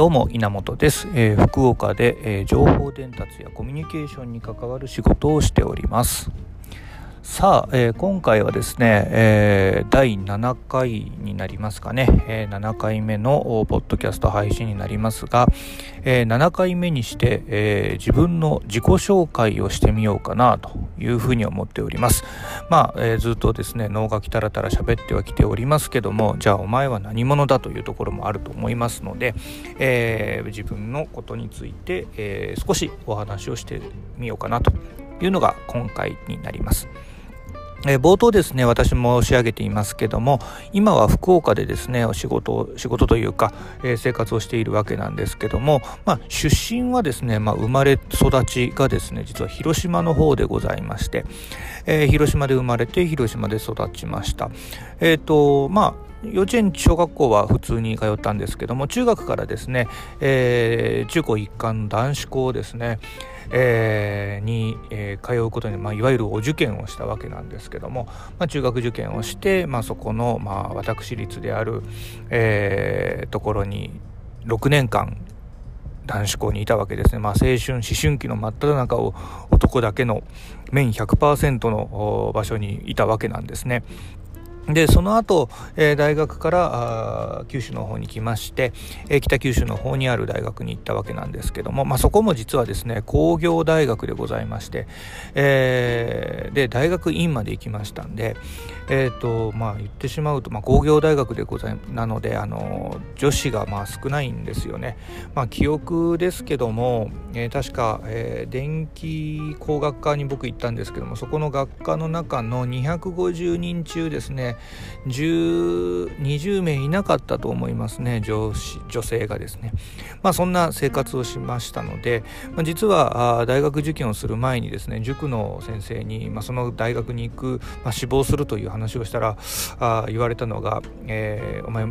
どうも稲本です、えー、福岡で、えー、情報伝達やコミュニケーションに関わる仕事をしております。さあ、えー、今回はですね、えー、第7回になりますかね、えー、7回目のポッドキャスト配信になりますが、えー、7回目にして、え、自分の自己紹介をしてみようかなというふうに思っておりますまあ、え、ずっとですね脳がきたらたら喋ってはきておりますけどもじゃあお前は何者だというところもあると思いますので、え、自分のことについて、え、少しお話をしてみようかなというのが今回になります。え、冒頭ですね、私申し上げていますけども、今は福岡でですね、お仕事、仕事というか、えー、生活をしているわけなんですけども、まあ、出身はですね、まあ、生まれ育ちがですね、実は広島の方でございまして、えー、広島で生まれて、広島で育ちました。えっ、と、まあ、幼稚園小学校は普通に通ったんですけども中学からですね、えー、中高一貫男子校ですね、えー、に、えー、通うことに、まあ、いわゆるお受験をしたわけなんですけども、まあ、中学受験をして、まあ、そこの、まあ、私立である、えー、ところに6年間男子校にいたわけですね、まあ、青春思春期の真っ只中を男だけの面100%の場所にいたわけなんですね。でその後、えー、大学から九州の方に来まして、えー、北九州の方にある大学に行ったわけなんですけども、まあ、そこも実はですね工業大学でございまして、えー、で大学院まで行きましたんで、えーとまあ、言ってしまうと、まあ、工業大学でございなのであの女子がまあ少ないんですよね、まあ、記憶ですけども、えー、確か、えー、電気工学科に僕行ったんですけどもそこの学科の中の250人中ですね20名いなかったと思いますね女子女性がですね。まあそんな生活をしましたので、まあ、実は大学受験をする前にですね塾の先生に、まあ、その大学に行く、まあ、志望するという話をしたらあ言われたのが、えー、お前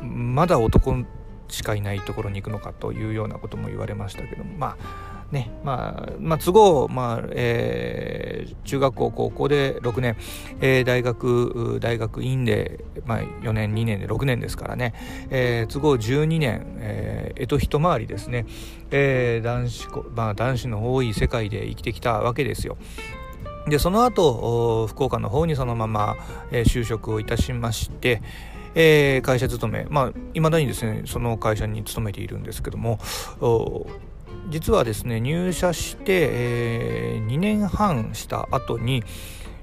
まだ男しかいないところに行くのかというようなことも言われましたけどまあねまあ、まあ、都合、まあえー、中学校高校で6年、えー、大学大学院で、まあ、4年2年で6年ですからね、えー、都合12年、えー、と一回りですね、えー、男子、まあ、男子の多い世界で生きてきたわけですよ。でその後福岡の方にそのまま、えー、就職をいたしまして、えー、会社勤めまあいまだにですねその会社に勤めているんですけども実はですね入社して、えー、2年半した後に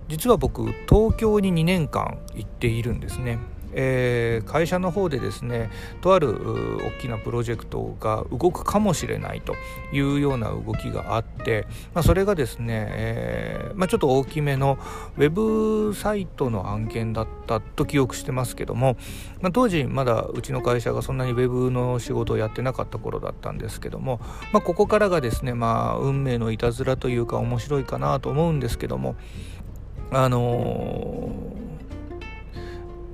実は僕東京に2年間行っているんですね。えー、会社の方でですねとある大きなプロジェクトが動くかもしれないというような動きがあって、まあ、それがですね、えー、まあ、ちょっと大きめのウェブサイトの案件だったと記憶してますけども、まあ、当時まだうちの会社がそんなにウェブの仕事をやってなかった頃だったんですけども、ま、ここからがですね、まあ、運命のいたずらというか面白いかなと思うんですけどもあのー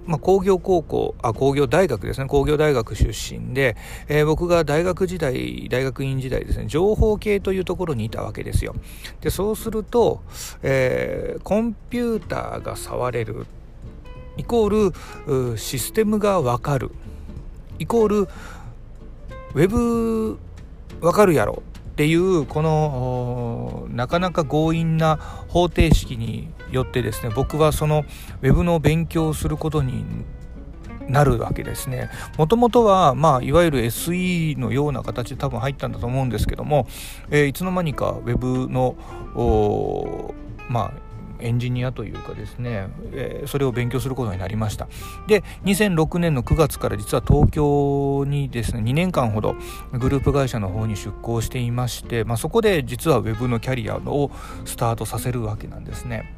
まあ、工業高校あ工業大学ですね。工業大学出身で、えー、僕が大学時代大学院時代ですね。情報系というところにいたわけですよ。でそうすると、えー、コンピューターが触れるイコールシステムがわかる。イコールウェブわかるやろ。っていうこのなかなか強引な方程式によってですね僕はそのウェブの勉強をすることになるわけですね。もともとは、まあ、いわゆる SE のような形で多分入ったんだと思うんですけども、えー、いつの間にか Web の、まあ、エンジニアというかですね、えー、それを勉強することになりましたで2006年の9月から実は東京にですね2年間ほどグループ会社の方に出向していまして、まあ、そこで実は Web のキャリアをスタートさせるわけなんですね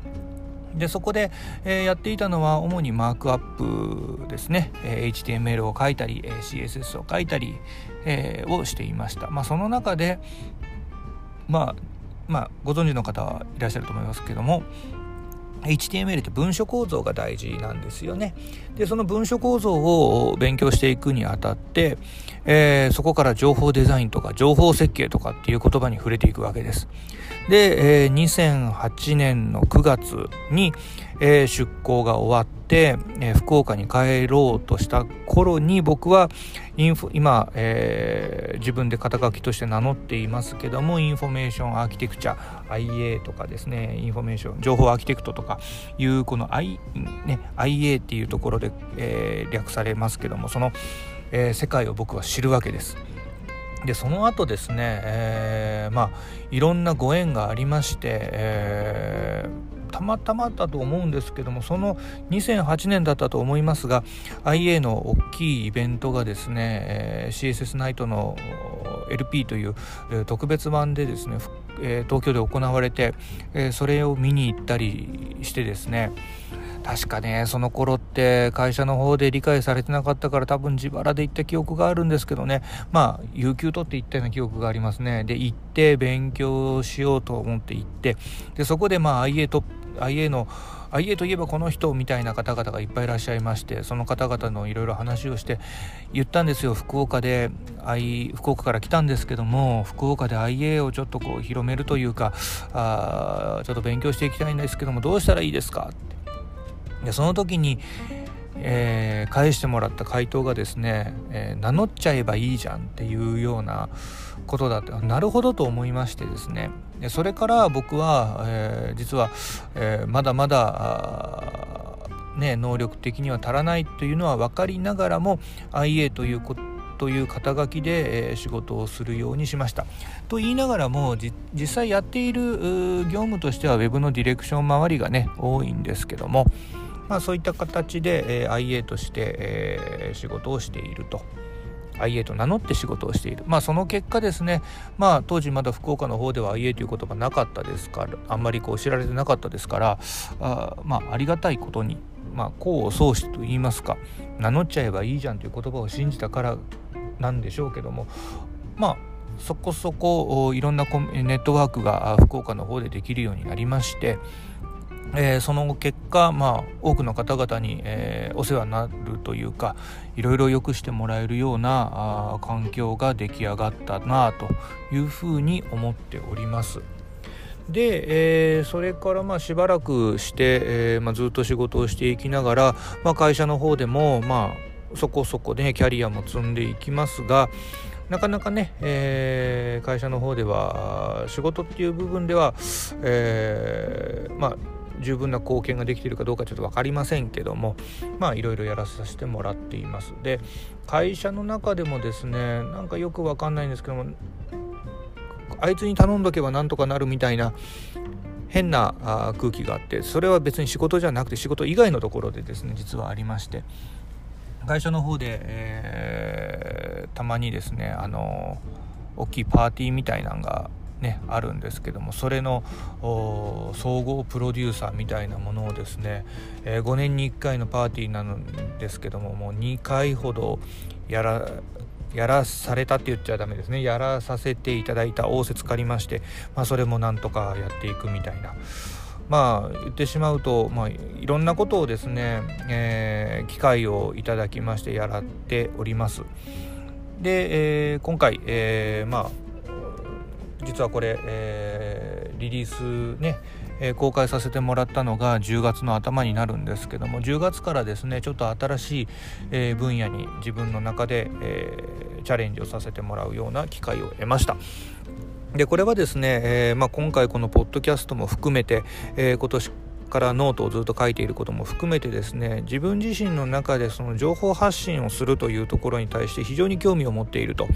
でそこで、えー、やっていたのは主にマークアップですね、え、HTML を書いたり、え、CSS を書いたり、え、をしていました、まあ、その中でまあまあ、ご存知の方はいらっしゃると思いますけども HTML って文書構造が大事なんですよね。でその文書構造を勉強していくにあたって、えー、そこから情報デザインとか情報設計とかっていう言葉に触れていくわけです。で、えー、2008年の9月に、えー、出向が終わって、えー、福岡に帰ろうとした頃に僕はインフ今、えー、自分で肩書きとして名乗っていますけどもインフォメーションアーキテクチャ IA とかですねインフォメーション情報 Architect とかいうこの I、ね、IA っていうところで、えー、略されますけどもその、えー、世界を僕は知るわけです。でその後ですね、えー、まあいろんなご縁がありまして、えー、たまたまだと思うんですけどもその2008年だったと思いますが IA の大きいイベントがですね、えー、CSS ナイトの LP という、特別版でですね、東京で行われて、それを見に行ったりしてですね確かねその頃って会社の方で理解されてなかったから多分自腹で行った記憶があるんですけどね。まあ有給取って行ったような記憶がありますね。で行って勉強しようと思って行ってでそこでまあ IA と IA の IA といえばこの人みたいな方々がいっぱいいらっしゃいましてその方々のいろいろ話をして言ったんですよ。福岡で I 福岡から来たんですけども福岡で IA をちょっとこう広めるというかあちょっと勉強していきたいんですけどもどうしたらいいですかって。でその時に、えー、返してもらった回答がですね、えー、名乗っちゃえばいいじゃんっていうようなことだってなるほどと思いましてですねでそれから僕は、えー、実は、えまだまだね、能力的には足らないというのは分かりながらも IA というという肩書きで、え仕事をするようにしました。と言いながらも実際やっている業務としては Web のディレクション周りがね多いんですけども、まあ、そういった形で、えー、IA として、えー、仕事をしていると。IA と名乗って仕事をしている。まあその結果ですね、まあ当時まだ福岡の方では IA という言葉なかったですから、あんまりこう知られてなかったですから、あまあありがたいことに、まあ功を奏してと言いますか、名乗っちゃえばいいじゃんという言葉を信じたからなんでしょうけども、まあそこそこいろんなネットワークが福岡の方でできるようになりまして、えー、その結果、まあ、多くの方々に、えー、お世話になるというかいろいろ良くしてもらえるようなあ環境が出来上がったなというふうに思っております。で、えー、それからまあしばらくして、えーまあ、ずっと仕事をしていきながら、まあ、会社の方でも、まあ、そこそこねキャリアも積んでいきますがなかなかね、えー、会社の方では仕事っていう部分では、えー、まあ十分な貢献ができているかどうかちょっと分かりませんけどもまあいろいろやらさせてもらっています。で会社の中でもですねなんかよく分かんないんですけどもあいつに頼んどけばなんとかなるみたいな変な空気があってそれは別に仕事じゃなくて仕事以外のところでですね実はありまして会社の方で、えー、たまにですねあの大きいパーティーみたいなのがね、あるんですけどもそれの総合プロデューサーみたいなものをですね、えー、5年に1回のパーティーなんですけどももう2回ほどやらやらされたって言っちゃダメですねやらさせていただいた仰せつかりまして、まあ、それもなんとかやっていくみたいな。まあ言ってしまうと、まあ、いろんなことをですね、えー、機会をいただきましてやらっております。で、えー、今回、えー、まあ実はこれ、えー、リリースね、えー、公開させてもらったのが10月の頭になるんですけども10月からですねちょっと新しい、えー、分野に自分の中で、え、チャレンジをさせてもらうような機会を得ました。でこれはですね、えまあ、今回このポッドキャストも含めて、え、今年からノートをずっと書いていることも含めてですね自分自身の中でその情報発信をするというところに対して非常に興味を持っていると。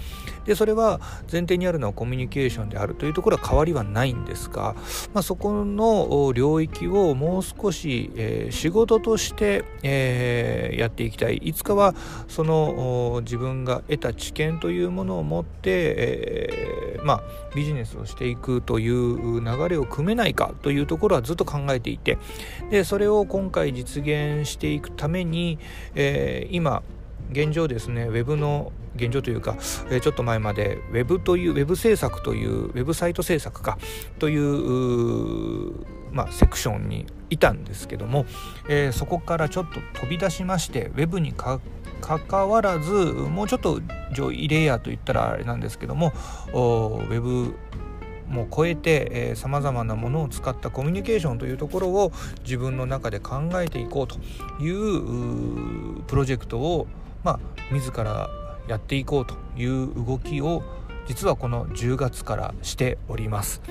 でそれは前提にあるのはコミュニケーションであるというところは変わりはないんですが、まあ、そこの領域をもう少し、えー、仕事として、えー、やっていきたい。いつかはその自分が得た知見というものを持って、えー、まあ、ビジネスをしていくという流れを組めないかというところはずっと考えていてでそれを今回実現していくために、えー、今現状ですねウェブの現状というか、えー、ちょっと前までウェブというウェブ制作というウェブサイト制作かというまあ、セクションにいたんですけども、えー、そこからちょっと飛び出しましてウェブに関かかわらずもうちょっと上位レイヤーといったらあれなんですけどもウェブも超えてさまざまなものを使ったコミュニケーションというところを自分の中で考えていこうというプロジェクトを、まあ、自らやっていこうという動きを実はこの10月からしております。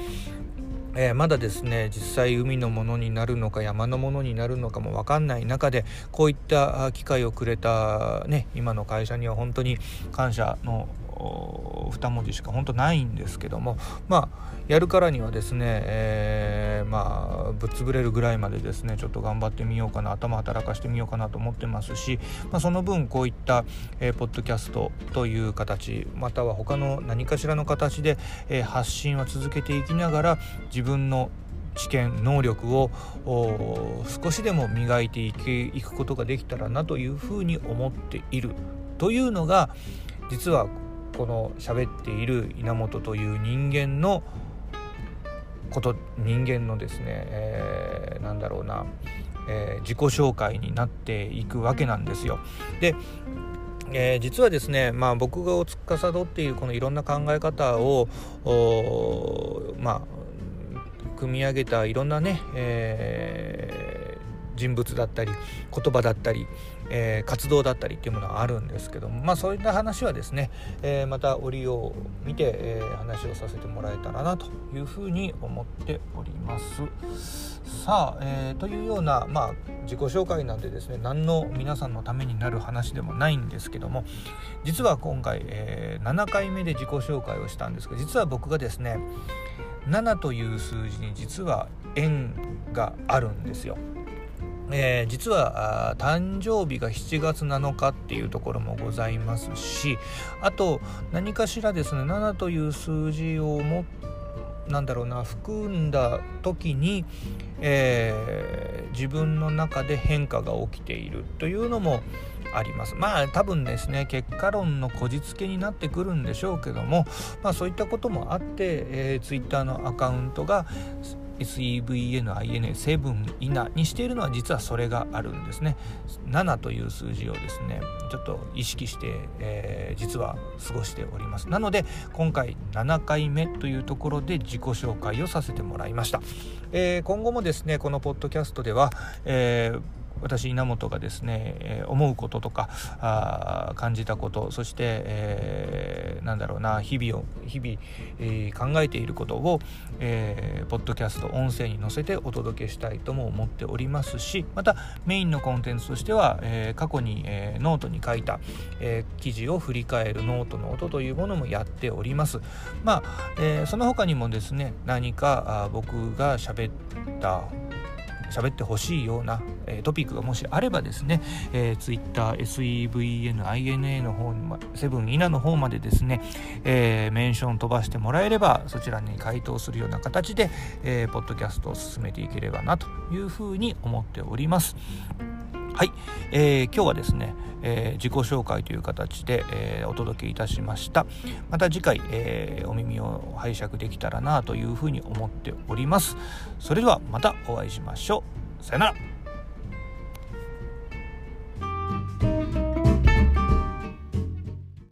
えー、まだですね実際海のものになるのか山のものになるのかも分かんない中でこういった機会をくれた、ね、今の会社には本当に感謝の2文字しか本当ないんですけどもまあやるからにはですね、えー、まあぶっ潰れるぐらいまでですねちょっと頑張ってみようかな頭働かしてみようかなと思ってますし、まあ、その分こういった、えー、ポッドキャストという形または他の何かしらの形で、えー、発信は続けていきながら自分の知見能力を少しでも磨いていくことができたらなというふうに思っている。というのが実はこの喋っている稲本という人間のこと人間のですね、えー、なんだろうな、えー、自己紹介になっていくわけなんですよ。でえー、実はですね、まあ、僕が司っているこのいろんな考え方をまあ、組み上げたいろんなね、えー、人物だったり言葉だったり、えー、活動だったりっていうものはあるんですけどもまあそういった話はですね、えー、また折を見て、えー、話をさせてもらえたらなというふうに思っております。さあ、え、というような、まあ、自己紹介なんでですね何の皆さんのためになる話でもないんですけども実は今回、え、7回目で自己紹介をしたんですが実は僕がですね7という数字に実は縁があるんですよ。えー、実は誕生日が7月7日っていうところもございますしあと何かしらですね7という数字を持なんだろうな含んだ時に、えー、自分の中で変化が起きているというのもあります。まあ多分ですね結果論のこじつけになってくるんでしょうけども、まあ、そういったこともあって、えー、Twitter のアカウントが SEVNINA7 イナにしているのは実はそれがあるんですね。7という数字をですねちょっと意識して、えー、実は過ごしております。なので今回7回目というところで自己紹介をさせてもらいました、えー、今後もですねこのポッドキャストでは、えー私稲本がですね、思うこととかあ感じたことそして、えー、なんだろうな日々を日々、えー、考えていることを、えー、ポッドキャスト音声に載せてお届けしたいとも思っておりますしまたメインのコンテンツとしては、えー、過去に、えー、ノートに書いた、えー、記事を振り返るノートの音というものもやっております。まあ、えー、その他にもですね何かあ僕が喋った喋ってほしいような、えー、トピックがもしあればですね、えー、Twitter、SEVN、INA の方に、セブンイナの方までですね、えー、メンション飛ばしてもらえれば、そちらに回答するような形で、えー、ポッドキャストを進めていければなというふうに思っております。はい、えー、今日はですね、えー、自己紹介という形で、えー、お届けいたしました。また次回、えー、お耳を拝借できたらなというふうに思っております。それではまたお会いしましょう。さよなら。